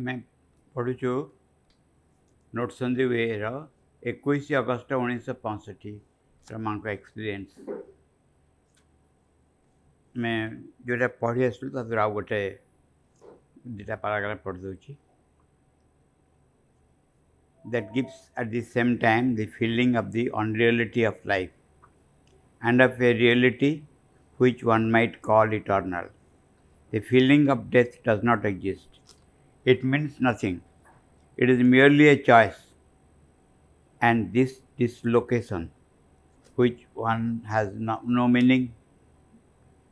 એમાં પડું છું નોટસંધી વેરા એકવીસ અગસ્ટ ઓગણીસો પાસઠ क्रमांक एक्सपीरियंस मैं जोटा पढ़ी आसलु तर आउ गोटे दुटा पाराग्राफ पढ़ दूची that gives at the same time the feeling of the unreality of life and of a reality which one might call eternal. The feeling of death does not exist. it means nothing. It is merely a choice. And this dislocation, which one has no, no meaning,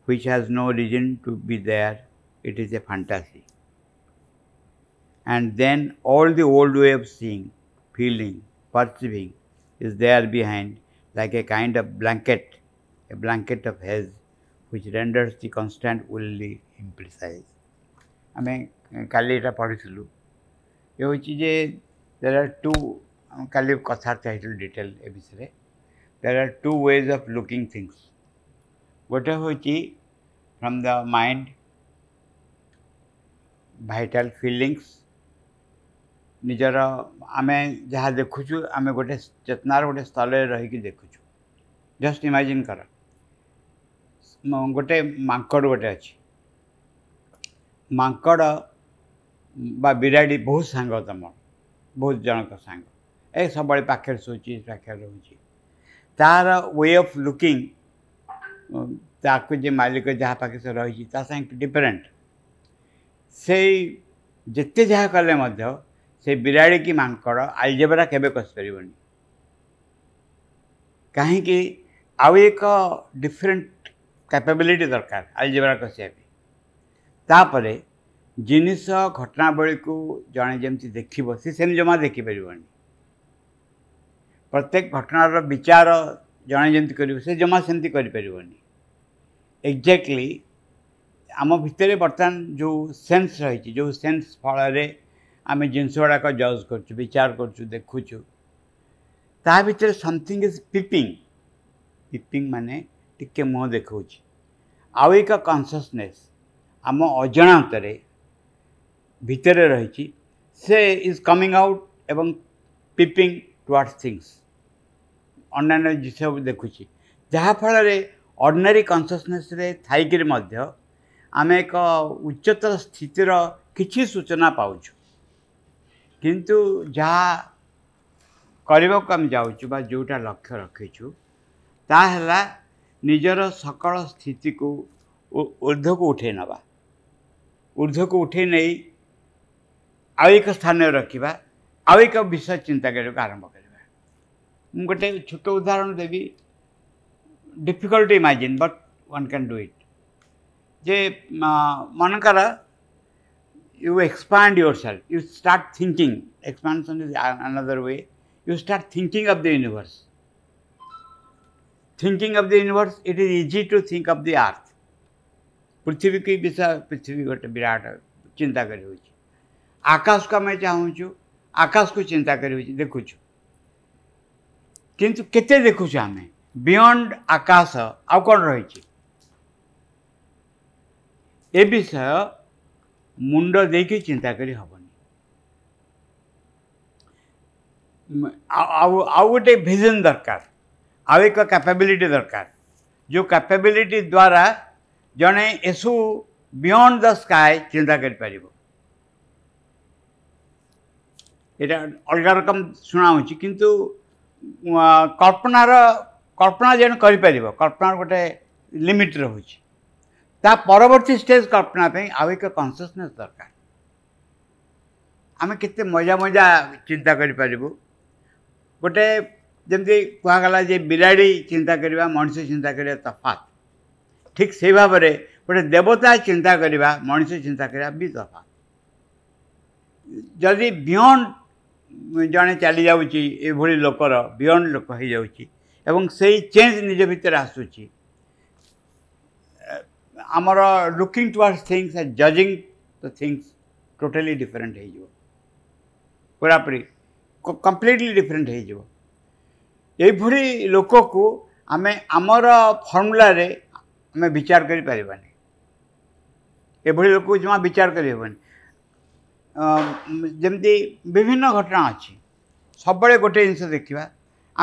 which has no reason to be there, it is a fantasy. And then all the old way of seeing, feeling, perceiving is there behind, like a kind of blanket, a blanket of haze, which renders the constant only imprecise. ଆମେ କାଲି ଏଇଟା ପଢ଼ିଥିଲୁ ଏ ହେଉଛି ଯେ ଦେର୍ are two କାଲି କଥାବାର୍ତ୍ତା ହେଇଥିଲୁ detail ଏ ବିଷୟରେ there are two ways of looking things ଗୋଟେ ହେଉଛି from the mind vital feelings ନିଜର ଆମେ ଯାହା ଦେଖୁଛୁ ଆମେ ଗୋଟେ ଚେତନାର ଗୋଟେ ସ୍ଥଳରେ ରହିକି ଦେଖୁଛୁ ଜଷ୍ଟ ଇମାଜିନ୍ କର ଗୋଟେ ମାଙ୍କଡ଼ ଗୋଟେ ଅଛି ମାଙ୍କଡ଼ ବା ବିରାଡ଼ି ବହୁତ ସାଙ୍ଗ ତୁମର ବହୁତ ଜଣଙ୍କ ସାଙ୍ଗ ଏ ସବୁବେଳେ ପାଖରେ ଶୋଉଛି ପାଖରେ ରହୁଛି ତାର ୱେ ଅଫ୍ ଲୁକିଂ ତାକୁ ଯେ ମାଲିକ ଯାହା ପାଖରେ ସେ ରହିଛି ତା ସାଙ୍ଗେ ଡିଫରେଣ୍ଟ ସେଇ ଯେତେ ଯାହା କଲେ ମଧ୍ୟ ସେ ବିରାଡ଼ି କି ମାଙ୍କଡ଼ ଆଲଜେବରା କେବେ କଷିପାରିବନି କାହିଁକି ଆଉ ଏକ ଡିଫରେଣ୍ଟ କ୍ୟାପାବିଲିଟି ଦରକାର ଆଲଜେବରା କଷିବା ପାଇଁ ତାପରେ ଜିନିଷ ଘଟଣାବଳୀକୁ ଜଣେ ଯେମିତି ଦେଖିବ ସେ ସେମିତି ଜମା ଦେଖିପାରିବନି ପ୍ରତ୍ୟେକ ଘଟଣାର ବିଚାର ଜଣେ ଯେମିତି କରିବ ସେ ଜମା ସେମିତି କରିପାରିବନି ଏକ୍ଜାକ୍ଟଲି ଆମ ଭିତରେ ବର୍ତ୍ତମାନ ଯେଉଁ ସେନ୍ସ ରହିଛି ଯେଉଁ ସେନ୍ସ ଫଳରେ ଆମେ ଜିନିଷ ଗୁଡ଼ାକ ଜଜ୍ କରୁଛୁ ବିଚାର କରୁଛୁ ଦେଖୁଛୁ ତା ଭିତରେ ସମଥିଙ୍ଗ ଇଜ୍ ପିପିଙ୍ଗ ପିପିଙ୍ଗ ମାନେ ଟିକେ ମୁହଁ ଦେଖାଉଛି ଆଉ ଏକ କନସିୟସନେସ୍ ଆମ ଅଜାଣତରେ ଭିତରେ ରହିଛି ସେ ଇଜ୍ କମିଂ ଆଉଟ୍ ଏବଂ ପିପିଂ ଟୁୱାର୍ଡ଼ସ୍ ଥିଙ୍ଗସ୍ ଅନ୍ୟାନ୍ୟ ଜିନିଷ ଦେଖୁଛି ଯାହାଫଳରେ ଅର୍ଡ଼ନାରୀ କନସିୟସନେସ୍ରେ ଥାଇକିରି ମଧ୍ୟ ଆମେ ଏକ ଉଚ୍ଚତର ସ୍ଥିତିର କିଛି ସୂଚନା ପାଉଛୁ କିନ୍ତୁ ଯାହା କରିବାକୁ ଆମେ ଯାଉଛୁ ବା ଯେଉଁଟା ଲକ୍ଷ୍ୟ ରଖିଛୁ ତାହା ହେଲା ନିଜର ସକଳ ସ୍ଥିତିକୁ ଉର୍ଦ୍ଧ୍ୱକୁ ଉଠେଇ ନେବା ଉର୍ଦ୍ଧ୍ୱକୁ ଉଠାଇ ନେଇ ଆଉ ଏକ ସ୍ଥାନରେ ରଖିବା ଆଉ ଏକ ବିଷୟ ଚିନ୍ତା କରିବାକୁ ଆରମ୍ଭ କରିବା ମୁଁ ଗୋଟେ ଛୋଟ ଉଦାହରଣ ଦେବି difficult imagine but one can do it ଯେ ମନେକର you expand yourself you start thinking expansion is another way you start thinking of the universe thinking of the universe it is easy to think of the earth પૃથ્વી કઈ દિશા પૃથ્વી વટે વિરાટ ચિંતા કર્યું છે આકાશ કા મેં ચાહું છું આકાશકુ ચિંતા કર્યું છે દેખું છું કિંતુ કેતે દેખું છું અમે બિયોન્ડ આકાશ આવ કોણ ରହିଛି ଏ ବିଷୟ ମୁଣ୍ଡ ଦେଇକି ଚିନ୍ତା କରି ହେବନି ଆଉ ଆଉ ଗୋଟେ ଭିଜନ୍ ଦରକାର ଆଉ ଏକ କ୍ୟାପାବିଲିଟି ଦରକାର ଯେଉଁ କ୍ୟାପାବିଲିଟି ଦ୍ୱାରା जड़े यशु बियंड द स्काए चिंता कर अलग रकम शुणा किंतु कल्पनार कल्पना जेन कर कल्पनार गोटे लिमिट रोच ता परवर्ती स्टेज कल्पना पर आउ एक कनसने दरकार आम के मजा मजा चिंता करूँ गोटे कहगला जे बिलाड़ी चिंता करवा मनुष्य चिंता करवा तफात ଠିକ୍ ସେଇ ଭାବରେ ଗୋଟେ ଦେବତା ଚିନ୍ତା କରିବା ମଣିଷ ଚିନ୍ତା କରିବା ବି ତଫା ଯଦି ବିୟଣ୍ଡ ଜଣେ ଚାଲିଯାଉଛି ଏଭଳି ଲୋକର ବିୟଣ୍ଡ ଲୋକ ହେଇଯାଉଛି ଏବଂ ସେଇ ଚେଞ୍ଜ ନିଜ ଭିତରେ ଆସୁଛି ଆମର ଲୁକିଂ ଟୁୱାର୍ଡସ୍ ଥିଙ୍ଗସ୍ ଆଣ୍ଡ ଜଜିଂ ଦ ଥିଙ୍ଗସ୍ ଟୋଟାଲି ଡିଫରେଣ୍ଟ ହେଇଯିବ ପୁରାପୁରି କମ୍ପ୍ଲିଟଲି ଡିଫରେଣ୍ଟ ହେଇଯିବ ଏଇଭଳି ଲୋକକୁ ଆମେ ଆମର ଫର୍ମୁଲାରେ મે વિચાર કરી પરવા ની એ ભુલે કો જમા વિચાર કરી પરવા ન જમતી વિભિન્ન ઘટના આચી સબળે ગોટે ઇનસે દેખીવા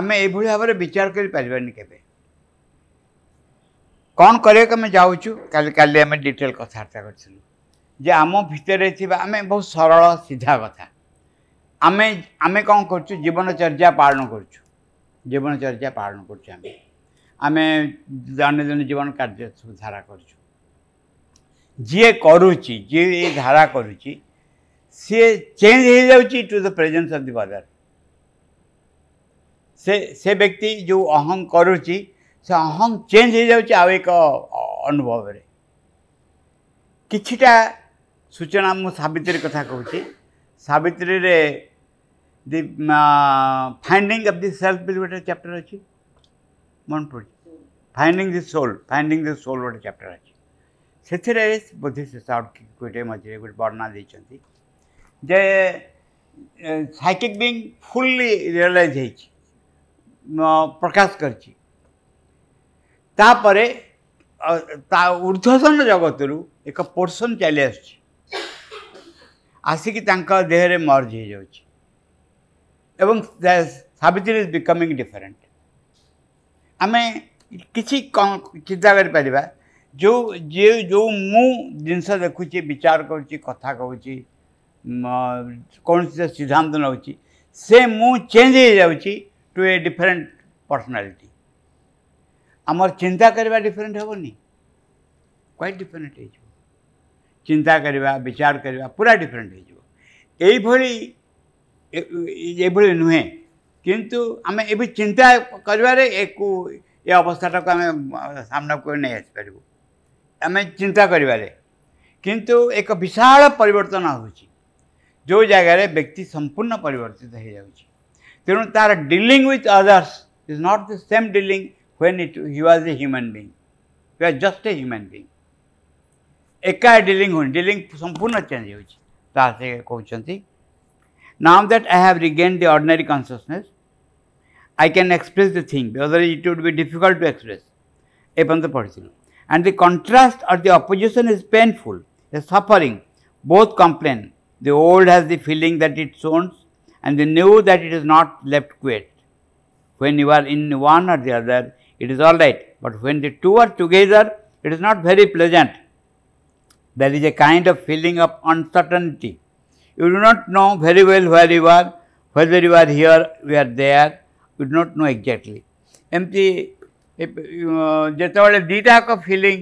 અમે એ ભુલે ભાવે વિચાર કરી પરવા ની કે કોન કરે કે મે જાઉ છું કાલ કાલલે અમે ડિટેલ કથા કરતા ગછ્યું જે આમો ભીતરે થીવા અમે બહુ સરળ સીધા કથા અમે અમે કોન કર છું જીવન ચર્ચા પાલન કર છું જીવન ચર્ચા પાલન કર છે અમે ଆମେ ଦୈନନ୍ଦିନ ଜୀବନ କାର୍ଯ୍ୟ ସବୁ ଧାରା କରୁଛୁ ଯିଏ କରୁଛି ଯିଏ ଏ ଧାରା କରୁଛି ସିଏ ଚେଞ୍ଜ ହେଇଯାଉଛି to the presence of the ବଜାର ସେ ସେ ବ୍ୟକ୍ତି ଯେଉଁ ଅହଂ କରୁଛି ସେ ଅହଂ ଚେଞ୍ଜ ହେଇଯାଉଛି ଆଉ ଏକ ଅନୁଭବରେ କିଛିଟା ସୂଚନା ମୁଁ ସାବିତ୍ରୀ କଥା କହୁଛି ସାବିତ୍ରୀରେ the finding of the self bill ଗୋଟେ ଚାପ୍ଟର ଅଛି ମନେ ପଡ଼ୁଛି finding the soul finding the soul ଗୋଟେ ଚାପ୍ଟର ଅଛି ସେଥିରେ ବୋଧେ ଶେଷ ଆଉଟ୍ ଗୋଟେ ମଝିରେ ଗୋଟେ ବର୍ଣ୍ଣନା ଦେଇଛନ୍ତି ଯେ ସାଇକିକ୍ ବିଙ୍ଗ ଫୁଲ୍ଲି ରିଅଲାଇଜ୍ ହେଇଛି ପ୍ରକାଶ କରିଛି ତାପରେ ତା ଉର୍ଦ୍ଧ୍ୱତନ ଜଗତରୁ ଏକ ପୋର୍ସନ୍ ଚାଲି ଆସୁଛି ଆସିକି ତାଙ୍କ ଦେହରେ ମର୍ଜ ହେଇଯାଉଛି ଏବଂ ସାବିତ୍ରୀ ଇଜ୍ ବିକମିଂ ଡିଫରେଣ୍ଟ ଆମେ କିଛି ଚିନ୍ତା କରିପାରିବା ଯେଉଁ ଯେ ଯେଉଁ ମୁଁ ଜିନିଷ ଦେଖୁଛି ବିଚାର କରୁଛି କଥା କହୁଛି କୌଣସି ସିଦ୍ଧାନ୍ତ ନେଉଛି ସେ ମୁଁ ଚେଞ୍ଜ ହେଇଯାଉଛି ଟୁ ଏ ଡିଫରେଣ୍ଟ ପର୍ସନାଲିଟି ଆମର ଚିନ୍ତା କରିବା ଡିଫରେଣ୍ଟ ହେବନି କ୍ୱାଇଟ୍ ଡିଫରେଣ୍ଟ ହେଇଯିବ ଚିନ୍ତା କରିବା ବିଚାର କରିବା ପୁରା ଡିଫରେଣ୍ଟ ହେଇଯିବ ଏଇଭଳି ଏଭଳି ନୁହେଁ किंतु आम ए चिंता करार अवस्थाटा आम सामना को नहीं आसपर आम चिंता करवे कि एक विशाल पर जो जगार व्यक्ति संपूर्ण परिवर्तित हो जाए तेणु तार dealing with others is not the same dealing when it he was a human being you are just a human being एका डिलिंग हो डिलिंग संपूर्ण चेंज हो कहते now that I have regain the ordinary consciousness I can express the thing, because it would be difficult to express. And the contrast or the opposition is painful, the suffering. Both complain. The old has the feeling that it owns, and the new that it is not left quiet. When you are in one or the other, it is all right. But when the two are together, it is not very pleasant. There is a kind of feeling of uncertainty. You do not know very well where you are, whether you are here, you are there, we do not know exactly. ଏମିତି ଯେତେବେଳେ ଦୁଇଟାକ filling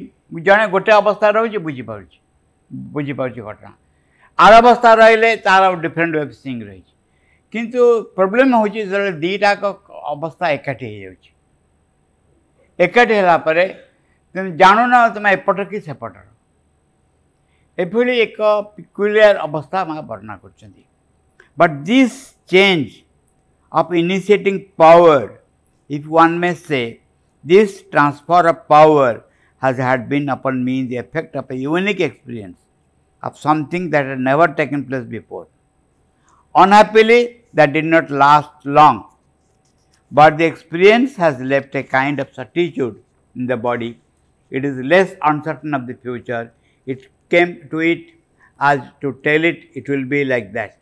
ଜଣେ ଗୋଟେ ଅବସ୍ଥାରେ ରହୁଛି ବୁଝିପାରୁଛି ବୁଝିପାରୁଛି ଘଟଣା ଆର ଅବସ୍ଥା ରହିଲେ ତାର ଡିଫରେଣ୍ଟ ୱେବ୍ ସିଂ ରହିଛି କିନ୍ତୁ ପ୍ରୋବ୍ଲେମ୍ ହେଉଛି ଯେତେବେଳେ ଦୁଇଟାକ ଅବସ୍ଥା ଏକାଠି ହେଇଯାଉଛି ଏକାଠି ହେଲା ପରେ ତୁମେ ଜାଣୁନ ତୁମେ ଏପଟ କି ସେପଟର ଏଭଳି ଏକ ପିକୁଲିଆର ଅବସ୍ଥା ମା ବର୍ଣ୍ଣନା କରୁଛନ୍ତି but this change of initiating power, if one may say. This transfer of power has had been upon me the effect of a unique experience of something that had never taken place before. Unhappily, that did not last long, but the experience has left a kind of certitude in the body. It is less uncertain of the future. It came to it as to tell it, it will be like that.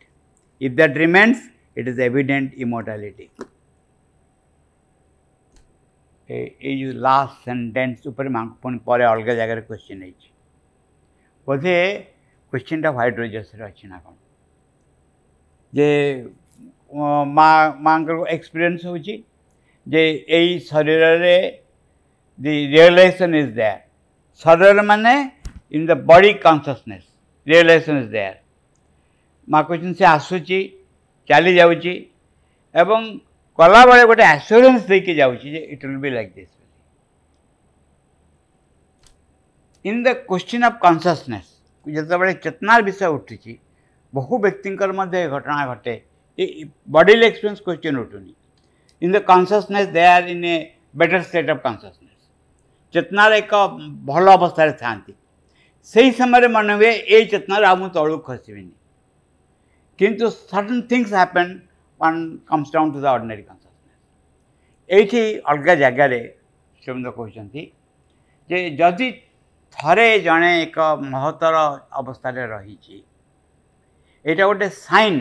If that remains, it is evident immortality. এই যে last sentence উপরে পুଣି ପରେ ଅଲଗା ଜାଗାରେ question ହେଇଛି ବୋଧେ କ୍ୱେଶ୍ଚିନ୍ଟା white ରୋଜେସ୍ରେ ଅଛି ନା କ'ଣ ଯେ ମା ମାଙ୍କର ଏକ୍ସପିରିଏନ୍ସ ହେଉଛି ଯେ ଏଇ ଶରୀରରେ ଦି ରିଏଲାଇଜେସନ୍ ଇଜ୍ ଦେୟାର ଶରୀର ମାନେ in the body consciousness realisation is there ମା କହୁଛନ୍ତି ସେ ଆସୁଛି ଚାଲିଯାଉଛି ଏବଂ କଲାବେଳେ ଗୋଟେ ଆସ୍ୟୁରାନ୍ସ ଦେଇକି ଯାଉଛି ଯେ it will be like this in the question of consciousness ଯେତେବେଳେ ଚେତନାର ବିଷୟ ଉଠିଛି ବହୁ ବ୍ୟକ୍ତିଙ୍କର ମଧ୍ୟ ଏ ଘଟଣା ଘଟେ ଏ ବଡ଼ିଲି ଏକ୍ସପିରିଏନ୍ସ କ୍ୱେଶ୍ଚିନ୍ ଉଠୁନି in the consciousness they are in a better state of consciousness ଚେତନାର ଏକ ଭଲ ଅବସ୍ଥାରେ ଥାଆନ୍ତି ସେହି ସମୟରେ ମନେ ହୁଏ ଏଇ ଚେତନାରୁ ଆଉ ମୁଁ ତଳକୁ ଖସିବିନି কিন্তু certain things happen one comes down to the ordinary consciousness ଏଇଠି ଅଲଗା ଜାଗାରେ ସୁମିନ୍ଦ କହୁଛନ୍ତି ଯେ ଯଦି ଥରେ ଜଣେ ଏକ ମହତର ଅବସ୍ଥାରେ ରହିଛି ଏଇଟା ଗୋଟେ ସାଇନ୍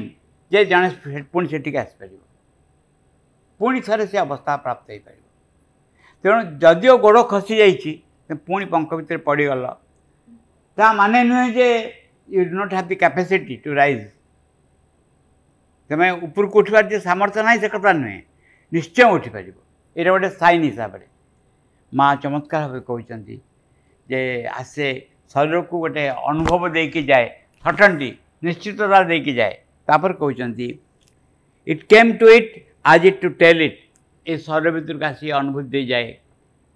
ଯେ ଜଣେ ପୁଣି ସେଠିକି ଆସିପାରିବ ପୁଣି ଥରେ ସେ ଅବସ୍ଥା ପ୍ରାପ୍ତ ହୋଇପାରିବ ତେଣୁ ଯଦିଓ ଗୋଡ଼ ଖସି ଯାଇଛି ପୁଣି ପଙ୍କ ଭିତରେ ପଡ଼ିଗଲ ତା ମାନେ ନୁହେଁ ଯେ you do not have the capacity to rise ତୁମେ ଉପରକୁ ଉଠିବାର ଯେ ସାମର୍ଥ୍ୟ ନାହିଁ ସେ କଥା ନୁହେଁ ନିଶ୍ଚୟ ଉଠିପାରିବ ଏଇଟା ଗୋଟେ ସାଇନ୍ ହିସାବରେ ମା ଚମତ୍କାର ଭାବେ କହୁଛନ୍ତି ଯେ ଆସେ ଶରୀରକୁ ଗୋଟେ ଅନୁଭବ ଦେଇକି ଯାଏ ସଟନ୍ଟି ନିଶ୍ଚିତତା ଦେଇକି ଯାଏ ତାପରେ କହୁଛନ୍ତି it came to it as it to tell it ଏ ଶରୀର ଭିତରକୁ ଆସି ଅନୁଭୂତି ଦେଇଯାଏ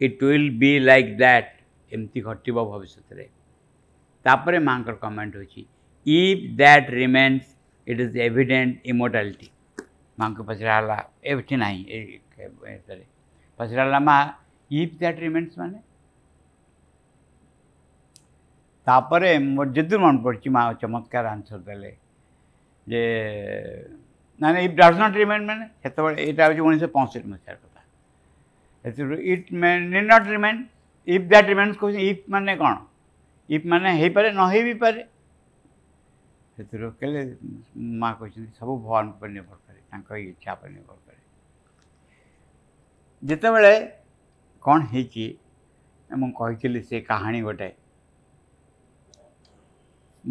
it will be like that ଏମିତି ଘଟିବ ଭବିଷ୍ୟତରେ ତାପରେ ମାଆଙ୍କର କମେଣ୍ଟ ହେଉଛି if that remains it is evident immortality. Manku Pasirala, everything I Pasirala ma, if that remains mane. ତାପରେ ମୋର ଯେତେ ମନେ ପଡ଼ୁଛି ମା ଚମତ୍କାର ଆନ୍ସର ଦେଲେ ଯେ ନା ଇଟ୍ ଡଜ୍ ନଟ୍ ରିମେନ୍ ମାନେ ସେତେବେଳେ ଏଇଟା ହେଉଛି ଉଣେଇଶହ ପଞ୍ଚଷଠି ମସିହାର କଥା ସେଥିରୁ it did not remain if that remains କହୁଛନ୍ତି ଇଫ୍ ମାନେ କ'ଣ ଇଫ୍ ମାନେ ହେଇପାରେ ନ ହେଇ ବି ପାରେ ସେଥିରୁ କହିଲେ ମା କହିଛନ୍ତି ସବୁ ଭଗବାନ ଉପରେ ନିର୍ଭର କରେ ତାଙ୍କ ଇଚ୍ଛା ଉପରେ ନିର୍ଭର କରେ ଯେତେବେଳେ କ'ଣ ହେଇଛି ମୁଁ କହିଥିଲି ସେ କାହାଣୀ ଗୋଟେ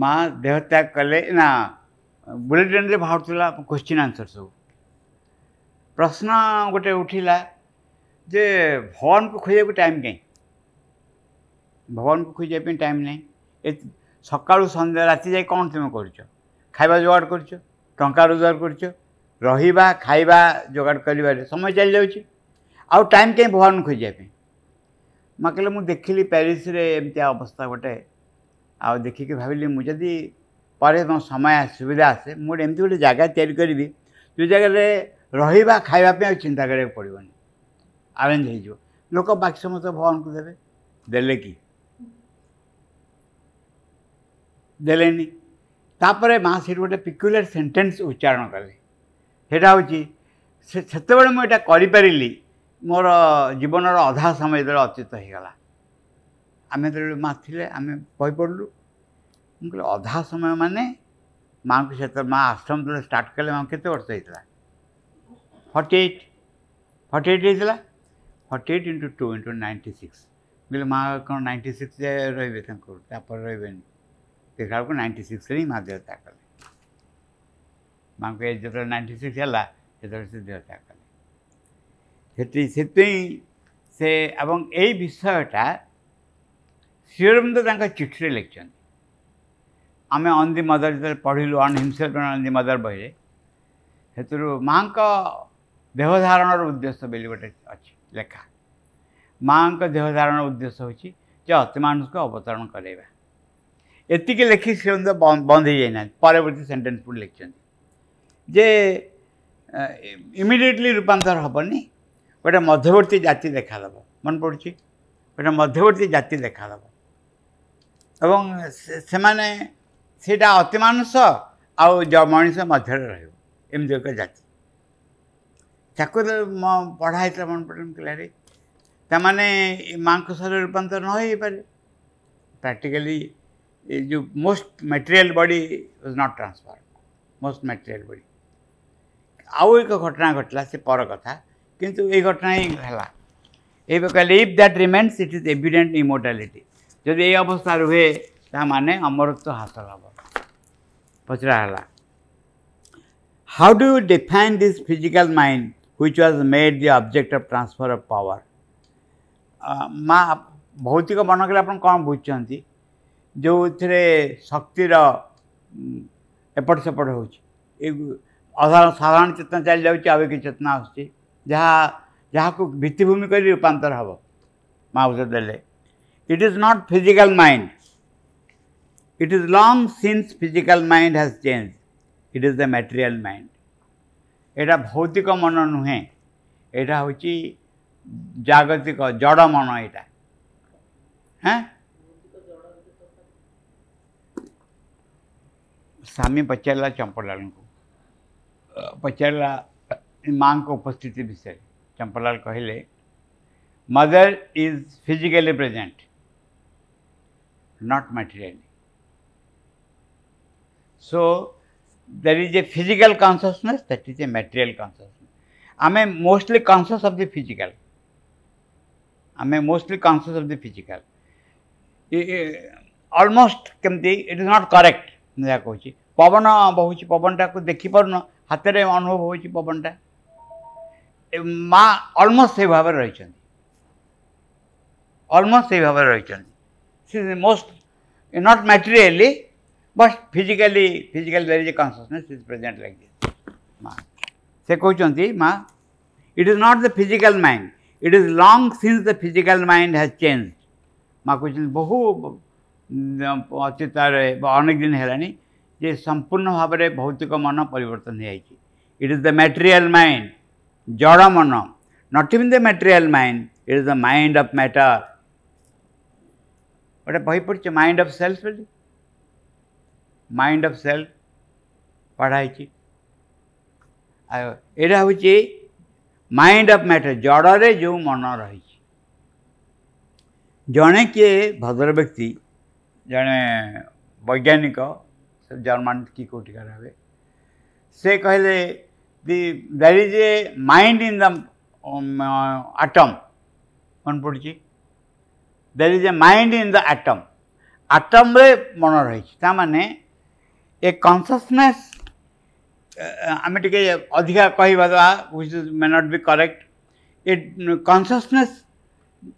ମା ଦେହତ୍ୟାଗ କଲେ ନା ବୁଲେଟିନ୍ରେ ବାହାରୁଥିଲା କ୍ୱେଶ୍ଚିନ୍ ଆନ୍ସର୍ ସବୁ ପ୍ରଶ୍ନ ଗୋଟେ ଉଠିଲା ଯେ ଭଗବାନଙ୍କୁ ଖୋଜିବାକୁ ଟାଇମ୍ କାହିଁ ଭଗବାନଙ୍କୁ ଖୋଜିବା ପାଇଁ ଟାଇମ୍ ନାହିଁ ସକାଳୁ ସନ୍ଧ୍ୟା ରାତି ଯାଇ କ'ଣ ତୁମେ କରୁଛ ଖାଇବା ଯୋଗାଡ଼ କରୁଛ ଟଙ୍କା ରୋଜଗାର କରୁଛ ରହିବା ଖାଇବା ଯୋଗାଡ଼ କରିବାରେ ସମୟ ଚାଲିଯାଉଛି ଆଉ ଟାଇମ୍ କାହିଁ ଭଗବାନଙ୍କୁ ଖୋଜିବା ପାଇଁ ମା କହିଲେ ମୁଁ ଦେଖିଲି ପ୍ୟାରିସରେ ଏମିତିଆ ଅବସ୍ଥା ଗୋଟେ ଆଉ ଦେଖିକି ଭାବିଲି ମୁଁ ଯଦି ପରେ ମୋ ସମୟ ସୁବିଧା ଆସେ ମୁଁ ଗୋଟେ ଏମିତି ଗୋଟେ ଜାଗା ତିଆରି କରିବି ଯେଉଁ ଜାଗାରେ ରହିବା ଖାଇବା ପାଇଁ ଆଉ ଚିନ୍ତା କରିବାକୁ ପଡ଼ିବନି ଆରେଞ୍ଜ ହେଇଯିବ ଲୋକ ବାକି ସମସ୍ତ ଭଗବାନଙ୍କୁ ଦେବେ ଦେଲେ କି ଦେଲେନି ତାପରେ ମା ସେଠି ଗୋଟେ ପିକ୍ୟୁଲାର ସେଣ୍ଟେନ୍ସ ଉଚ୍ଚାରଣ କଲେ ସେଇଟା ହେଉଛି ସେତେବେଳେ ମୁଁ ଏଇଟା କରିପାରିଲି ମୋର ଜୀବନର ଅଧା ସମୟ ଯେତେବେଳେ ଅତୀତ ହୋଇଗଲା ଆମେ ଯେତେବେଳେ ମା ଥିଲେ ଆମେ କହିପଡ଼ିଲୁ ମୁଁ କହିଲି ଅଧା ସମୟ ମାନେ ମାଆଙ୍କୁ ସେତେବେଳେ ମା ଆଶ୍ରମ ଯେତେବେଳେ ଷ୍ଟାର୍ଟ କଲେ ମାଆଙ୍କୁ କେତେ ବର୍ଷ ହେଇଥିଲା ଫର୍ଟି ଏଇଟ୍ ଫର୍ଟି ଏଇଟ୍ ହେଇଥିଲା forty eight into two into ninety six ମୁଁ କହିଲି ମା କ'ଣ ନାଇଣ୍ଟି ସିକ୍ସରେ ରହିବେ ତାଙ୍କୁ ତାପରେ ରହିବେନି ತಿರ್ಗಾಡ್ಕೊಂಡು ನೈಂಟಿ ಸಿಕ್ಸಲ್ಲಿ ಮಹಾದೇವ್ರ ತಾಕಲಿ మనకు ఇద్దరు నైంటీ సిక్స్ అలా ఇద్దరు సిద్ధాలి ସେଥିପାଇଁ ସେଥିପାଇଁ ସେ ଏବଂ ଏଇ ବିଷୟଟା ଶ୍ରୀଅରବିନ୍ଦ ତାଙ୍କ ଚିଠିରେ ଲେଖିଛନ୍ତି ଆମେ ଅନ୍ ଦି ମଦର ଯେତେବେଳେ ପଢ଼ିଲୁ on himself on the mother ବହିରେ ସେଥିରୁ ମାଆଙ୍କ ଦେହଧାରଣର ଉଦ୍ଦେଶ୍ୟ ବୋଲି ଗୋଟେ ଅଛି ଲେଖା ମାଆଙ୍କ ଦେହଧାରଣର ଉଦ୍ଦେଶ୍ୟ ହେଉଛି ଯେ ଅତିମାନୁଷକୁ ଅବତରଣ କରାଇବା ଏତିକି ଲେଖି ସେ ବନ୍ଦ ହେଇଯାଇନାହାନ୍ତି ପରବର୍ତ୍ତୀ ସେଣ୍ଟେନ୍ସ ପୁଣି ଲେଖିଛନ୍ତି ଯେ ଇମିଡ଼ିଏଟଲି ରୂପାନ୍ତର ହେବନି ଗୋଟେ ମଧ୍ୟବର୍ତ୍ତୀ ଜାତି ଦେଖାଦେବ ମନେ ପଡ଼ୁଛି ଗୋଟେ ମଧ୍ୟବର୍ତ୍ତୀ ଜାତି ଦେଖାଦେବ ଏବଂ ସେମାନେ ସେଇଟା ଅତିମାନୁଷ ଆଉ ମଣିଷ ମଧ୍ୟରେ ରହିବ ଏମିତି ଏକ ଜାତି ତାକୁ ପଢ଼ା ହେଇଥିଲା ମନେ ପଡ଼େ ପିଲାରେ ତାମାନେ ମାଆଙ୍କ ସହ ରୂପାନ୍ତର ନ ହେଇପାରେ ପ୍ରାକ୍ଟିକାଲି जो most material body was not transfer most material body आउ एक घटना घटला से पर कथा किंतु ये घटना ही है ये कहे if that remains it is evident immortality जदि ये अवस्था रुहे मैंने अमरत्व तो हासिल हम पचराला how do you define this physical mind which was made the object of transfer of power माँ भौतिक मन कर बुझे ଯେଉଁଥିରେ ଶକ୍ତିର ଏପଟ ସେପଟ ହେଉଛି ଏ ସାଧାରଣ ଚେତନା ଚାଲିଯାଉଛି ଆଉ ଏକ ଚେତନା ଆସୁଛି ଯାହା ଯାହାକୁ ଭିତ୍ତିଭୂମି କରି ରୂପାନ୍ତର ହେବ ମାଉସ ଦେଲେ it is not physical mind it is long since physical mind has change it is the material mind ଏଇଟା ଭୌତିକ ମନ ନୁହେଁ ଏଇଟା ହେଉଛି ଜାଗତିକ ଜଡ଼ ମନ ଏଇଟା ହଁ सामी पचारा चंपलाल को पचेला माँ को उपस्थित विषय चंपलाल कहले mother is physically present not materially so there is a physical consciousness that is a material consciousness um mostly conscious of the physical um mostly conscious of the physical almost केमती इट इज नॉट करेक्ट मुझे कहूँ ପବନ ବହୁଛି ପବନଟାକୁ ଦେଖିପାରୁନ ହାତରେ ଅନୁଭବ ହେଉଛି ପବନଟା ମା almost ସେଇ ଭାବରେ ରହିଛନ୍ତି ଅଲମୋଷ୍ଟ ସେଇ ଭାବରେ ରହିଛନ୍ତି ସେ most not materially but physically physically there is a consciousness is present like this ମା ସେ କହୁଛନ୍ତି ମା it is not the physical mind it is long since the physical mind has change ମା କହୁଛନ୍ତି ବହୁ ଅତୀତରେ ଅନେକ ଦିନ ହେଲାଣି जे संपूर्ण भाव में भौतिक मन परिवर्तन it is the material mind जड़ मन not in the material mind it is the mind of matter गोटे बही पढ़ माइंड अफ सेल्फ बोली माइंड अफ सेल्फ पढ़ाई यहाँ हूँ माइंड अफ मैटर जड़े जो मन रही जड़े किए भद्र व्यक्ति जड़े वैज्ञानिक German Kikuti Karabe. Say Kahile, the, there is a mind in the um, मन पड़ी there is a mind in the atom आटम्रे मन रही ताने ए कनसने आम टे अधिका कहवा which may not be correct it consciousness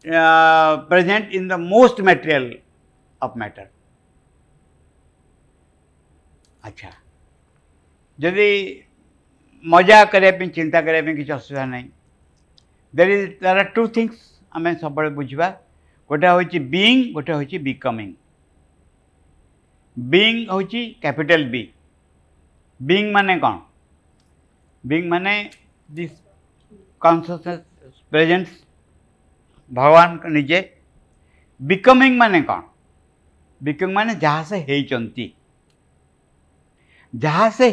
present in the most material of matter अच्छा जदि मजा करने चिंता करने किसी असुविधा ना देर इज टू थिंग्स आम सब बुझा गोटे हूँ बीइंग गोटे हूँ बिकमिंग बींग हूँ कैपिटल बी बींग माने कौन बीइंग माने दिस कन्सियस प्रेजेन्स भगवान निजे बिकमिंग माने कौन बिकमिंग माने जहाँ से होती जहाँ से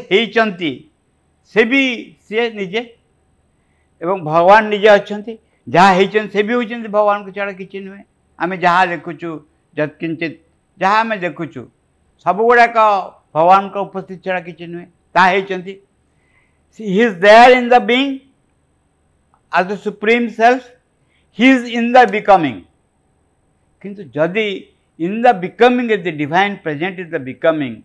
से भी सी निजे एवं भगवान निजे अच्छा जहाँ हो भी भगवान को छाड़ा किसी नुहे आम जहाँ देखुचु जत्किंचित जहाँ आम देखुचु सब गुड़ाक भगवान का उपस्थित छाड़ा किसी नुहे ताज there in the being as the supreme self he is in the becoming किंतु जदि in the becoming is the divine present is the becoming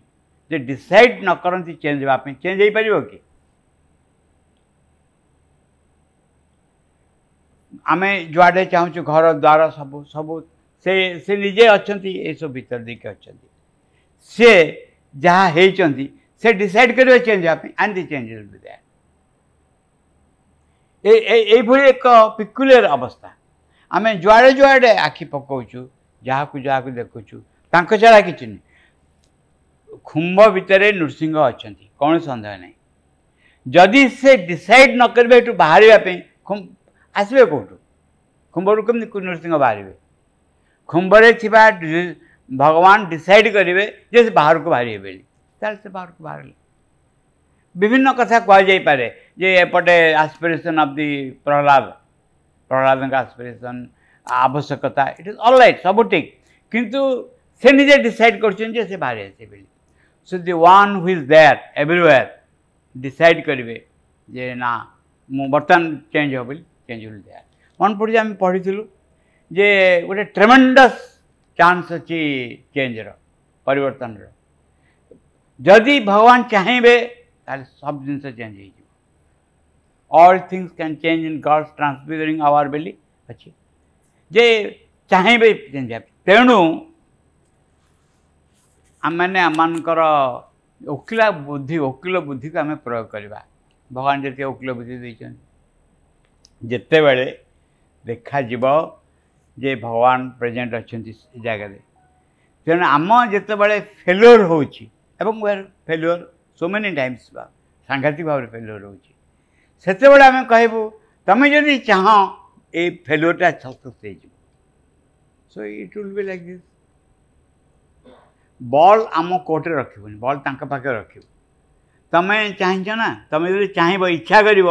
J decide न करती चेंज होगा चेंज हो पार कि आम जुआडे चाहूँ घर द्वार सब सब से से निजे अच्छा ये सब भितर देखिए अच्छा से जहाँ से डिसाइड करेंगे चेंज होगा एंड चेंज एक पिकुलर अवस्था आम जुआडे जुआडे आखि पकाचु जहाँ को जहाँ को देखु छाड़ा कि नहीं खुंभ भितर नृसिंह अच्छा कौन सन्देह ना जदि से डिसाइड न करेंगे ये बाहर आसवे कौट खुंभर कम नृसिंह बाहर खुंभरे भगवान डिसाइड करेंगे जे से बाहर को बाहर से बाहर को बाहर विभिन्न कथा कह जाए जे एपटे aspiration of the Prahlad Prahlad aspiration आवश्यकता इट इज अल राइट सब ठीक किंतु से निजे डिसाइड कर बाहरी आसे बोली so the one who is there everywhere decide କରିବେ ଯେ ନା ମୁଁ ବର୍ତ୍ତମାନ ଚେଞ୍ଜ ହେବ ବୋଲି ଚେଞ୍ଜ ବୋଲି ଦେୟାର ମନେ ପଡ଼ୁଛି ଆମେ ପଢ଼ିଥିଲୁ ଯେ ଗୋଟେ ଟ୍ରେମେଣ୍ଡସ୍ ଚାନ୍ସ ଅଛି ଚେଞ୍ଜର ପରିବର୍ତ୍ତନର ଯଦି ଭଗବାନ ଚାହିଁବେ ତାହେଲେ ସବୁ ଜିନିଷ ଚେଞ୍ଜ ହେଇଯିବ all things can change in gods transfiguring our ବୋଲି ଅଛି ଯେ ଚାହିଁବେ ଚେଞ୍ଜ ହେବ ତେଣୁ ଆମମାନେ ଆମମାନଙ୍କର ଓକିଲା ବୁଦ୍ଧି ଓକିଲ ବୁଦ୍ଧିକୁ ଆମେ ପ୍ରୟୋଗ କରିବା ଭଗବାନ ଯେତିକି ଓକିଲ ବୁଦ୍ଧି ଦେଇଛନ୍ତି ଯେତେବେଳେ ଦେଖାଯିବ ଯେ ଭଗବାନ ପ୍ରେଜେଣ୍ଟ ଅଛନ୍ତି ଏ ଜାଗାରେ ତେଣୁ ଆମ ଯେତେବେଳେ ଫେଲୁଅର୍ ହେଉଛି ଏବଂ ଫେଲୁଅର୍ ସୋ ମେନି ଟାଇମ୍ସ ସାଂଘାତିକ ଭାବରେ ଫେଲୁଅର୍ ହେଉଛି ସେତେବେଳେ ଆମେ କହିବୁ ତୁମେ ଯଦି ଚାହଁ ଏ ଫେଲୁଅର୍ଟା ସକ୍ସେସ୍ ହେଇଯିବ so it will be like this ball ଆମ କୋର୍ଟରେ ରଖିବୁନି ବଲ୍ ତାଙ୍କ ପାଖରେ ରଖିବୁ ତୁମେ ଚାହିଁଛ ନା ତୁମେ ଯଦି ଚାହିଁବ ଇଚ୍ଛା କରିବ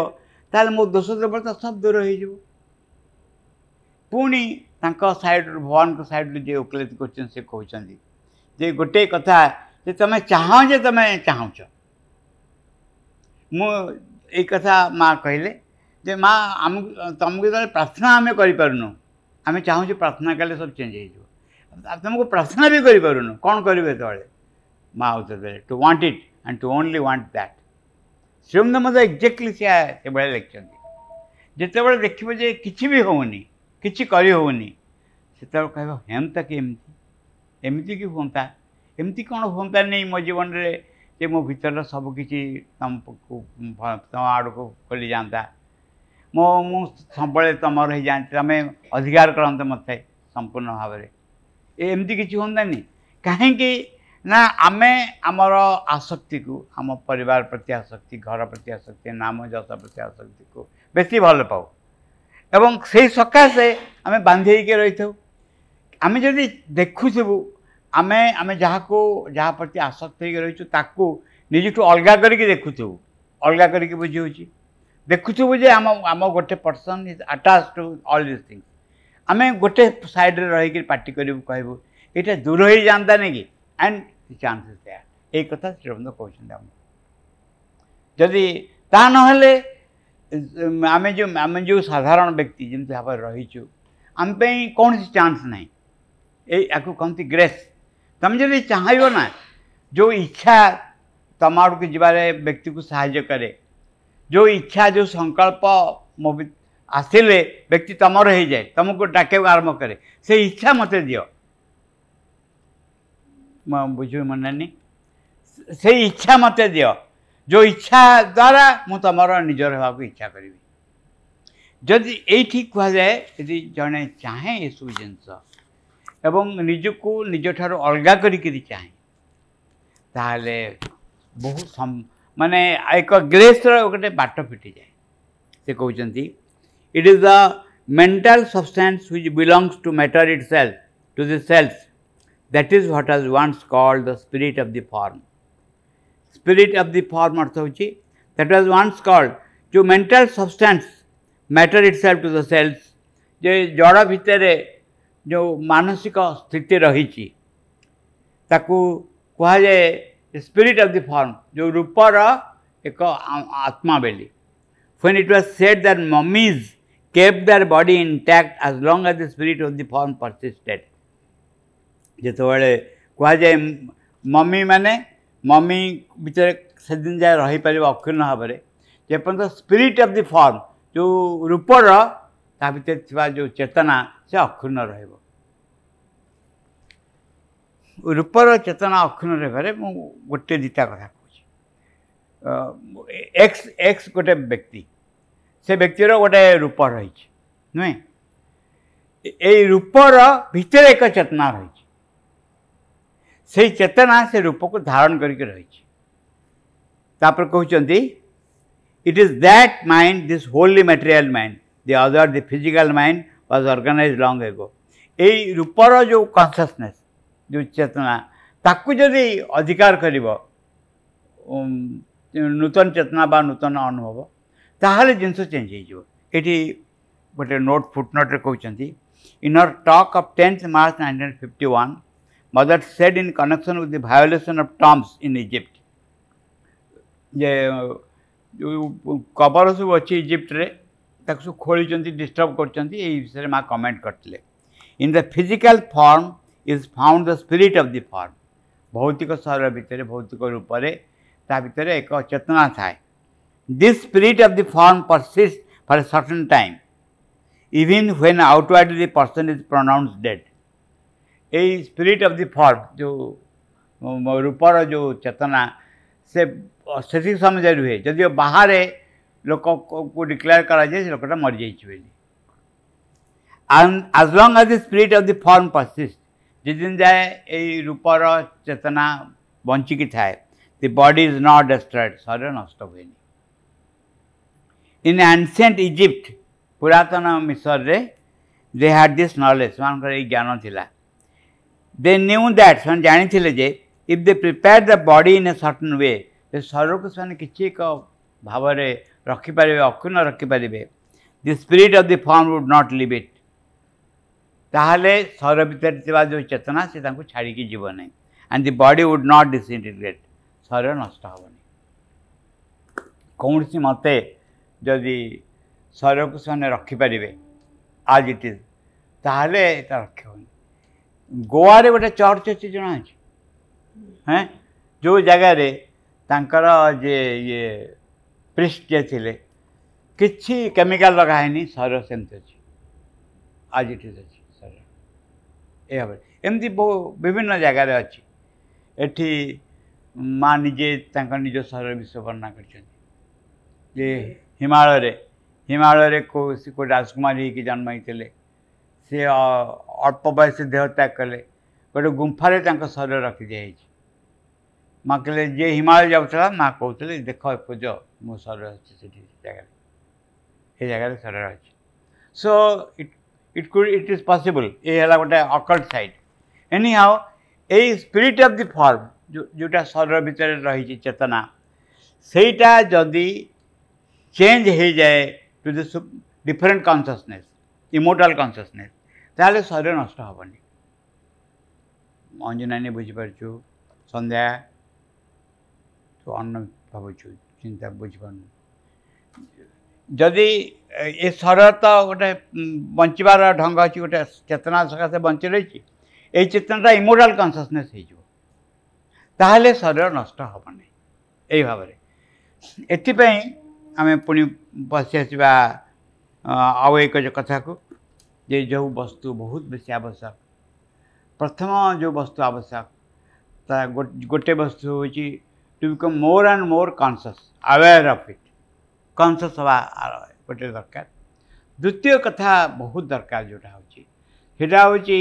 ତାହେଲେ ମୋ ଦୋଷ ଦୁର୍ବଳତା ସବୁ ଦୂର ହେଇଯିବ ପୁଣି ତାଙ୍କ ସାଇଡ଼ରୁ ଭଗବାନଙ୍କ ସାଇଡ଼ରୁ ଯିଏ ଓକିଲାତି କରୁଛନ୍ତି ସେ କହୁଛନ୍ତି ଯେ ଗୋଟିଏ କଥା ଯେ ତୁମେ ଚାହଁ ଯେ ତୁମେ ଚାହୁଁଛ ମୁଁ ଏଇ କଥା ମା' କହିଲେ ଯେ ମା ଆମକୁ ତୁମକୁ ଯେତେବେଳେ ପ୍ରାର୍ଥନା ଆମେ କରିପାରୁନୁ ଆମେ ଚାହୁଁଛୁ ପ୍ରାର୍ଥନା କଲେ ସବୁ ଚେଞ୍ଜ ହେଇଯିବ ଆଉ ତୁମକୁ ପ୍ରାର୍ଥନା ବି କରିପାରୁନୁ କ'ଣ କରିବୁ ଯେତେବେଳେ ମା ଆଉ ଦେଲେ to want it and to only want that ଶ୍ରୀମନ୍ଦ ମଧ୍ୟ ଏକ୍ଜାକ୍ଟଲି ସେ ସେଭଳିଆ ଲେଖିଛନ୍ତି ଯେତେବେଳେ ଦେଖିବ ଯେ କିଛି ବି ହେଉନି କିଛି କରି ହେଉନି ସେତେବେଳେ କହିବ ହେନ୍ତା କି ଏମିତି ଏମିତି କି ହୁଅନ୍ତା ଏମିତି କ'ଣ ହୁଅନ୍ତାନି ମୋ ଜୀବନରେ ଯେ ମୋ ଭିତରର ସବୁକିଛି ତୁମକୁ ତୁମ ଆଡ଼କୁ ଖୋଲିଯାଆନ୍ତା ମୋ ମୁଁ ସବୁବେଳେ ତୁମର ହେଇଯାଆନ୍ତି ତୁମେ ଅଧିକାର କରନ୍ତ ମୋତେ ସମ୍ପୂର୍ଣ୍ଣ ଭାବରେ ଏମିତି କିଛି ହୁଅନ୍ତାନି କାହିଁକି ନା ଆମେ ଆମର ଆସକ୍ତିକୁ ଆମ ପରିବାର ପ୍ରତି ଆସକ୍ତି ଘର ପ୍ରତି ଆସକ୍ତି ନାମ ଯଶ ପ୍ରତି ଆସକ୍ତିକୁ ବେଶୀ ଭଲ ପାଉ ଏବଂ ସେଇ ସକାଶେ ଆମେ ବାନ୍ଧି ହେଇକି ରହିଥାଉ ଆମେ ଯଦି ଦେଖୁଥିବୁ ଆମେ ଆମେ ଯାହାକୁ ଯାହା ପ୍ରତି ଆସକ୍ତ ହେଇକି ରହିଛୁ ତାକୁ ନିଜଠୁ ଅଲଗା କରିକି ଦେଖୁଥିବୁ ଅଲଗା କରିକି ବୁଝି ହେଉଛି ଦେଖୁଥିବୁ ଯେ ଆମ ଆମ ଗୋଟେ person is attach to all this things ଆମେ ଗୋଟେ ସାଇଡ଼୍ରେ ରହିକି ପାର୍ଟି କରିବୁ କହିବୁ ଏଇଟା ଦୂର ହେଇଯାଆନ୍ତାନି କି ଆଣ୍ଡ ଚାନ୍ସେସ୍ ଦେୟାର ଏଇ କଥା ଶ୍ରୀରବିନ୍ଦ କହୁଛନ୍ତି ଆମକୁ ଯଦି ତା ନହେଲେ ଆମେ ଯେଉଁ ଆମେ ଯେଉଁ ସାଧାରଣ ବ୍ୟକ୍ତି ଯେମିତି ଭାବରେ ରହିଛୁ ଆମ ପାଇଁ କୌଣସି ଚାନ୍ସ ନାହିଁ ଏଇ ୟାକୁ କହନ୍ତି ଗ୍ରେସ୍ ତୁମେ ଯଦି ଚାହିଁବ ନା ଯେଉଁ ଇଚ୍ଛା ତମ ଆଡ଼କୁ ଯିବାରେ ବ୍ୟକ୍ତିକୁ ସାହାଯ୍ୟ କରେ ଯେଉଁ ଇଚ୍ଛା ଯେଉଁ ସଂକଳ୍ପ ମୋ ଆସିଲେ ବ୍ୟକ୍ତି ତୁମର ହେଇଯାଏ ତୁମକୁ ଡାକିବାକୁ ଆରମ୍ଭ କରେ ସେ ଇଚ୍ଛା ମୋତେ ଦିଅ ବୁଝିବି ମନାନି ସେଇ ଇଚ୍ଛା ମୋତେ ଦିଅ ଯେଉଁ ଇଚ୍ଛା ଦ୍ୱାରା ମୁଁ ତୁମର ନିଜର ହେବାକୁ ଇଚ୍ଛା କରିବି ଯଦି ଏଇଠି କୁହାଯାଏ ଯଦି ଜଣେ ଚାହେଁ ଏସବୁ ଜିନିଷ ଏବଂ ନିଜକୁ ନିଜଠାରୁ ଅଲଗା କରିକିରି ଚାହେଁ ତାହେଲେ ବହୁ ମାନେ ଏକ ଗ୍ରେସ୍ର ଗୋଟେ ବାଟ ଫିଟିଯାଏ ସେ କହୁଛନ୍ତି It is the mental substance which belongs to matter itself, to the self. That is what was once called the spirit of the form. Spirit of the form, Arthavuchi, that was once called जो mental substance matter itself to the cells ଯେ ଜଡ଼ ଭିତରେ ଯେଉଁ ମାନସିକ ସ୍ଥିତି ରହିଛି ତାକୁ କୁହାଯାଏ ସ୍ପିରିଟ୍ ଅଫ୍ ଦି ଫର୍ମ ଯେଉଁ ରୂପର ଏକ ଆତ୍ମା ବୋଲି when it was set that mummies kept their body intact as long as the spirit of the form persisted. ଯେତେବେଳେ କୁହାଯାଏ ମମି ମାନେ ମମି ଭିତରେ ସେଦିନ ଯାଏ ରହିପାରିବ ଅକ୍ଷୁର୍ଣ୍ଣ ଭାବରେ ଯେପର୍ଯ୍ୟନ୍ତ ସ୍ପିରିଟ୍ ଅଫ୍ ଦି ଫର୍ମ ଯେଉଁ ରୂପର ତା ଭିତରେ ଥିବା ଯେଉଁ ଚେତନା ସେ ଅକ୍ଷୁର୍ଣ୍ଣ ରହିବ ରୂପର ଚେତନା ଅକ୍ଷୁର୍ଣ୍ଣ ରହିବାରେ ମୁଁ ଗୋଟେ ଦୁଇଟା କଥା କହୁଛି ଏକ୍ସ ଏକ୍ସ ଗୋଟେ ବ୍ୟକ୍ତି ସେ ବ୍ୟକ୍ତିର ଗୋଟେ ରୂପ ରହିଛି ନୁହେଁ ଏଇ ରୂପର ଭିତରେ ଏକ ଚେତନା ରହିଛି ସେଇ ଚେତନା ସେ ରୂପକୁ ଧାରଣ କରିକି ରହିଛି ତାପରେ କହୁଛନ୍ତି it is that mind this wholly material mind the other the physical mind was organise long ago ଏଇ ରୂପର ଯେଉଁ କନସିୟସନେସ୍ ଯେଉଁ ଚେତନା ତାକୁ ଯଦି ଅଧିକାର କରିବ ନୂତନ ଚେତନା ବା ନୂତନ ଅନୁଭବ ତାହେଲେ ଜିନିଷ ଚେଞ୍ଜ ହେଇଯିବ ଏଠି ଗୋଟେ ନୋଟ୍ ଫୁଟନୋଟ୍ରେ କହିଛନ୍ତି in our talk of tenth March nineteen fifty one mother said in connection with the violation of terms in Egypt ଯେ କବର ସବୁ ଅଛି ଇଜିପ୍ଟରେ ତାକୁ ସବୁ ଖୋଳିଛନ୍ତି ଡିଷ୍ଟର୍ବ କରୁଛନ୍ତି ଏଇ ବିଷୟରେ ମା କମେଣ୍ଟ କରିଥିଲେ in the physical form is found the spirit of the form ଭୌତିକ ଶରୀର ଭିତରେ ଭୌତିକ ରୂପରେ ତା ଭିତରେ ଏକ ଚେତନା ଥାଏ This spirit of the form persists for a certain time, even when outwardly the person is pronounced dead. ये स्पिरिट ऑफ द फॉर्म जो रूपर जो चेतना से ସେତିକି ସମୟ ଯାଏ ରୁହେ ଯଦିଓ ବାହାରେ ଲୋକକୁ ଡିକ୍ଲେୟାର କରାଯାଏ ସେ ଲୋକଟା ମରିଯାଇଛି ବୋଲି as long as the spirit of the form persist ଯେଦିନ ଯାଏ ଏଇ ରୂପର ଚେତନା ବଞ୍ଚିକି ଥାଏ the body is not destroyed ଶରୀର ନଷ୍ଟ ହୁଏନି इन एनसेंट इजिप्ट पुरतन मिसर रे दे हाड दिस् नलेज मानकर ज्ञान था दे दैट से जानी if they prepare the body in a certain way शरीर को से कि एक भाव रखिपारे अक्षुण रखिपर the spirit of the form would not leave it ताहले शरीर भितर जो चेतना से छाड़ी जीव ना and the body would not disintegrate शरीर नष्ट कौन सी मत ଯଦି ଶରୀରକୁ ସେମାନେ ରଖିପାରିବେ ଆଜ୍ ଇଟ୍ ଇଜ୍ ତାହେଲେ ଏଇଟା ରଖିବନି ଗୋଆରେ ଗୋଟେ ଚର୍ଚ୍ଚ ଅଛି ଜଣାଅଛି ହେଁ ଯେଉଁ ଜାଗାରେ ତାଙ୍କର ଯେ ଇଏ ପ୍ରିଷ୍ଟ ଯିଏ ଥିଲେ କିଛି କେମିକାଲ୍ ଲଗା ହେଇନି ଶରୀର ସେମିତି ଅଛି ଆଜ୍ ଇଟ୍ ଇଜ୍ ଅଛି ଶରୀର ଏ ଭାବରେ ଏମିତି ବହୁ ବିଭିନ୍ନ ଜାଗାରେ ଅଛି ଏଠି ମା ନିଜେ ତାଙ୍କ ନିଜ ଶରୀର ବିଶ୍ୱ ବର୍ଣ୍ଣନା କରିଛନ୍ତି ଯେ ହିମାଳୟରେ ହିମାଳୟରେ କୋଉ ରାଜକୁମାରୀ ହେଇକି ଜନ୍ମ ହେଇଥିଲେ ସେ ଅଳ୍ପ ବୟସ ଦେହ ତ୍ୟାଗ କଲେ ଗୋଟେ ଗୁମ୍ଫାରେ ତାଙ୍କ ଶରୀର ରଖିଦିଆଯାଇଛି ମା' କହିଲେ ଯିଏ ହିମାଳୟ ଯାଉଥିଲା ମା' କହୁଥିଲେ ଦେଖ ପୂଜ ମୋ ଶରୀର ଅଛି ସେଠି ଜାଗାରେ ସେ ଜାଗାରେ ଶରୀର ଅଛି so it it could it is possible ଏ ହେଲା ଗୋଟେ ଅକଲ୍ଟ ସାଇଟ୍ ଏନି ହାଉ ଏଇ ସ୍ପିରିଟ୍ ଅଫ୍ ଦି ଫର୍ମ ଯେଉଁଟା ଶରୀର ଭିତରେ ରହିଛି ଚେତନା ସେଇଟା ଯଦି चेंज हो जाए to the different consciousness immortal consciousness ताले शरीर नष्ट होबनी अंजना ने बुझी पार छु संध्या तो अन्न भाव छु चिंता बुझी पार जदि ए शरीर तो गोटे बंचिबार ढंग अछि गोटे चेतना सका से बंचि रहै छी ए चेतना इमोटल कॉन्शियसनेस हे जो ताले शरीर नष्ट होबनी एई भाव रे एति आम पुणी पशी आस एक कथा को जे जो वस्तु बहुत बेस आवश्यक प्रथम जो वस्तु आवश्यक गोटे वस्तु हूँ to become more and more conscious aware of it conscious हवा गोटे दरकार द्वितीय कथा बहुत दरकार जोटा होटा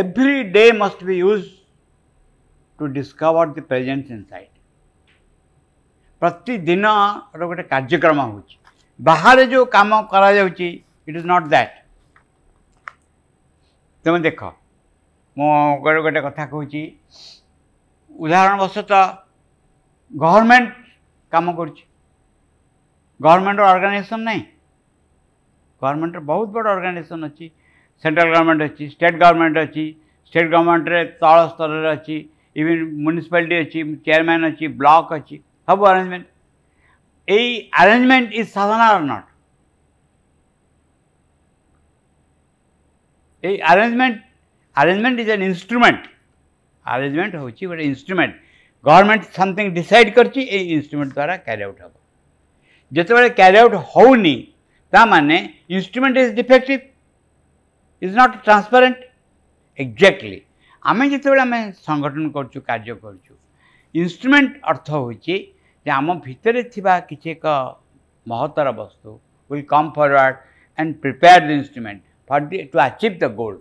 every day must be used to discover the present inside ପ୍ରତିଦିନ ର ଗୋଟେ କାର୍ଯ୍ୟକ୍ରମ ହେଉଛି ବାହାରେ ଯେଉଁ କାମ କରାଯାଉଛି ଇଟ୍ ଇଜ୍ ନଟ୍ ଦ୍ୟାଟ୍ ତୁମେ ଦେଖ ମୁଁ ଗୋଟେ ଗୋଟେ କଥା କହୁଛି ଉଦାହରଣବଶତଃ ଗଭର୍ଣ୍ଣମେଣ୍ଟ କାମ କରୁଛି ଗଭର୍ଣ୍ଣମେଣ୍ଟର ଅର୍ଗାନାଇଜେସନ୍ ନାହିଁ ଗଭର୍ଣ୍ଣମେଣ୍ଟର ବହୁତ ବଡ଼ ଅର୍ଗାନାଇଜେସନ୍ ଅଛି ସେଣ୍ଟ୍ରାଲ ଗଭର୍ଣ୍ଣମେଣ୍ଟ ଅଛି ଷ୍ଟେଟ୍ ଗଭର୍ଣ୍ଣମେଣ୍ଟ ଅଛି ଷ୍ଟେଟ୍ ଗଭର୍ଣ୍ଣମେଣ୍ଟରେ ତଳ ସ୍ତରରେ ଅଛି ଇଭିନ୍ ମ୍ୟୁନିସିପାଲିଟି ଅଛି ଚେୟାରମ୍ୟାନ୍ ଅଛି ବ୍ଲକ୍ ଅଛି হব অ্যারেঞ্জমেন্ট এই অ্যারেঞ্জমেন্ট ইজ সাধনা আর নট এই arrangement arrangement is an instrument arrangement ହେଉଛି ଗୋଟେ ଇନ୍ଷ୍ଟ୍ରୁମେଣ୍ଟ ଗଭର୍ଣ୍ଣମେଣ୍ଟ ସମଥିଙ୍ଗ ଡିସାଇଡ଼ କରିଛି ଏଇ ଇନ୍ଷ୍ଟ୍ରୁମେଣ୍ଟ ଦ୍ୱାରା କ୍ୟାରି ଆଉଟ୍ ହେବ ଯେତେବେଳେ କ୍ୟାରି ଆଉଟ୍ ହେଉନି ତାମାନେ instrument is defective is not transparent exactly ଆମେ ଯେତେବେଳେ ଆମେ ସଂଗଠନ କରୁଛୁ କାର୍ଯ୍ୟ କରୁଛୁ ଇନ୍ଷ୍ଟ୍ରୁମେଣ୍ଟ ଅର୍ଥ ହେଉଛି ଯେ ଆମ ଭିତରେ ଥିବା କିଛି ଏକ ମହତର ବସ୍ତୁ will come forward and prepare the instrument for the to achieve the goal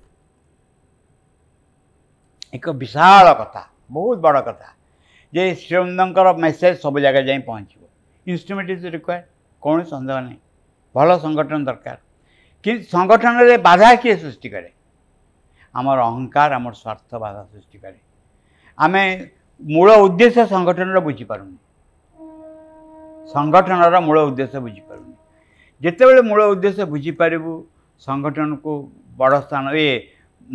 ଏକ ବିଶାଳ କଥା ବହୁତ ବଡ଼ କଥା ଯେ ଶ୍ରୀମନ୍ଦଙ୍କର ମେସେଜ୍ ସବୁ ଜାଗା ଯାଇ ପହଞ୍ଚିବ ଇନଷ୍ଟ୍ରୁମେଣ୍ଟ ଇଜ୍ ରିକ୍ୱାର୍ଡ଼ କୌଣସି ସନ୍ଦେହ ନାହିଁ ଭଲ ସଂଗଠନ ଦରକାର କି ସଂଗଠନରେ ବାଧା କିଏ ସୃଷ୍ଟି କରେ ଆମର ଅହଙ୍କାର ଆମର ସ୍ୱାର୍ଥ ବାଧା ସୃଷ୍ଟି କରେ ଆମେ ମୂଳ ଉଦ୍ଦେଶ୍ୟ ସଂଗଠନର ବୁଝିପାରୁନୁ ସଂଗଠନର ମୂଳ ଉଦ୍ଦେଶ୍ୟ ବୁଝିପାରୁନି ଯେତେବେଳେ ମୂଳ ଉଦ୍ଦେଶ୍ୟ ବୁଝିପାରିବୁ ସଂଗଠନକୁ ବଡ଼ ସ୍ଥାନ ଏ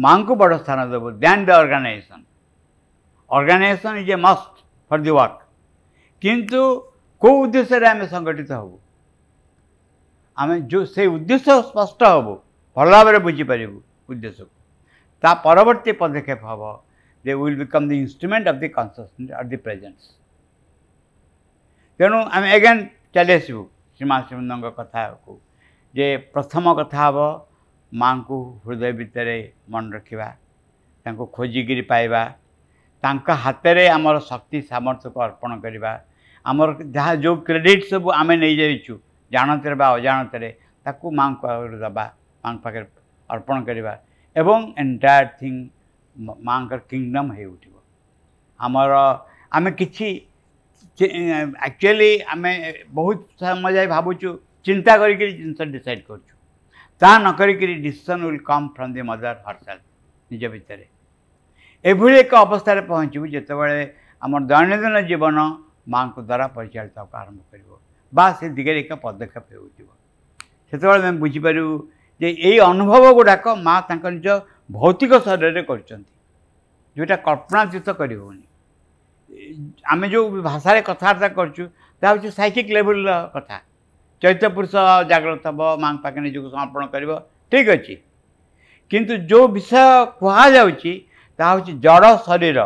ମାଙ୍କୁ ବଡ଼ ସ୍ଥାନ ଦେବୁ than the organisation organisation is a must for the work କିନ୍ତୁ କେଉଁ ଉଦ୍ଦେଶ୍ୟରେ ଆମେ ସଂଗଠିତ ହେବୁ ଆମେ ଯେଉଁ ସେ ଉଦ୍ଦେଶ୍ୟ ସ୍ପଷ୍ଟ ହେବୁ ଭଲ ଭାବରେ ବୁଝିପାରିବୁ ଉଦ୍ଦେଶ୍ୟକୁ ତା ପରବର୍ତ୍ତୀ ପଦକ୍ଷେପ ହେବ they will become the instrument of the consciousness at the presence ତେଣୁ ଆମେ ଏଗେନ୍ ଚାଲି ଆସିବୁ ଶ୍ରୀମାସିବନ୍ଦଙ୍କ କଥାକୁ ଯେ ପ୍ରଥମ କଥା ହେବ ମାଆଙ୍କୁ ହୃଦୟ ଭିତରେ ମନେ ରଖିବା ତାଙ୍କୁ ଖୋଜିକିରି ପାଇବା ତାଙ୍କ ହାତରେ ଆମର ଶକ୍ତି ସାମର୍ଥ୍ୟକୁ ଅର୍ପଣ କରିବା ଆମର ଯାହା ଯେଉଁ କ୍ରେଡ଼ିଟ୍ ସବୁ ଆମେ ନେଇଯାଇଛୁ ଜାଣତରେ ବା ଅଜାଣତରେ ତାକୁ ମାଆଙ୍କ ଆଗରୁ ଦେବା ମାଆଙ୍କ ପାଖରେ ଅର୍ପଣ କରିବା ଏବଂ ଏଣ୍ଟାୟାର୍ ଥିଙ୍ଗ ମାଆଙ୍କର କିଙ୍ଗଡ଼ମ୍ ହେଇ ଉଠିବ ଆମର ଆମେ କିଛି ଆକ୍ଚୁଆଲି ଆମେ ବହୁତ ସମୟ ଯାଏ ଭାବୁଛୁ ଚିନ୍ତା କରିକିରି ଜିନିଷ ଡିସାଇଡ଼୍ କରୁଛୁ ତାହା ନ କରିକିରି decision will come from the mother herself ନିଜ ଭିତରେ ଏଭଳି ଏକ ଅବସ୍ଥାରେ ପହଞ୍ଚିବୁ ଯେତେବେଳେ ଆମର ଦୈନନ୍ଦିନ ଜୀବନ ମାଆଙ୍କ ଦ୍ୱାରା ପରିଚାଳିତ ହେବାକୁ ଆରମ୍ଭ କରିବ ବା ସେ ଦିଗରେ ଏକ ପଦକ୍ଷେପ ହେଉଥିବ ସେତେବେଳେ ଆମେ ବୁଝିପାରିବୁ ଯେ ଏଇ ଅନୁଭବ ଗୁଡ଼ାକ ମା ତାଙ୍କ ନିଜ ଭୌତିକ ଶରୀରରେ କରୁଛନ୍ତି ଯେଉଁଟା କଳ୍ପନାତୀତ କରିହେଉନି ଆମେ ଯେଉଁ ଭାଷାରେ କଥାବାର୍ତ୍ତା କରୁଛୁ ତାହା ହେଉଛି ସାଇକିକ୍ ଲେଭେଲ୍ର କଥା ଚୈତ୍ୟ ପୁରୁଷ ଜାଗ୍ରତ ହେବ ମାଙ୍କ ପାଖରେ ନିଜକୁ ସମର୍ପଣ କରିବ ଠିକ୍ ଅଛି କିନ୍ତୁ ଯେଉଁ ବିଷୟ କୁହାଯାଉଛି ତାହା ହେଉଛି ଜଡ଼ ଶରୀର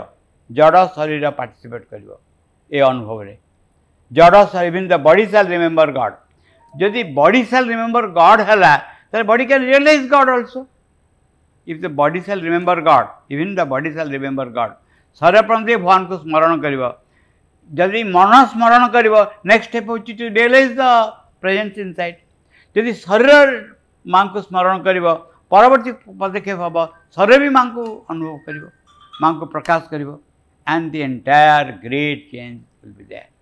ଜଡ଼ ଶରୀର ପାର୍ଟିସିପେଟ୍ କରିବ ଏ ଅନୁଭବରେ ଜଡ଼ ଶରୀର even the body shall remember God ଯଦି ବଡ଼ି ସାଲ୍ ରିମେମ୍ବର ଗଡ଼୍ ହେଲା ତାହେଲେ body can realise god also if the body shall remember God, even the body shall remember God. सर्वप्रथम भगवान को स्मरण कर जदि मन स्मरण कर नेक्स्ट स्टेप हूँ to realise the presence inside जदि शरीर माँ को स्मरण कर परवर्त पदक्षेप हम शरीर भी माँ को अनुभव कर माँ को प्रकाश कर and the entire great change will be there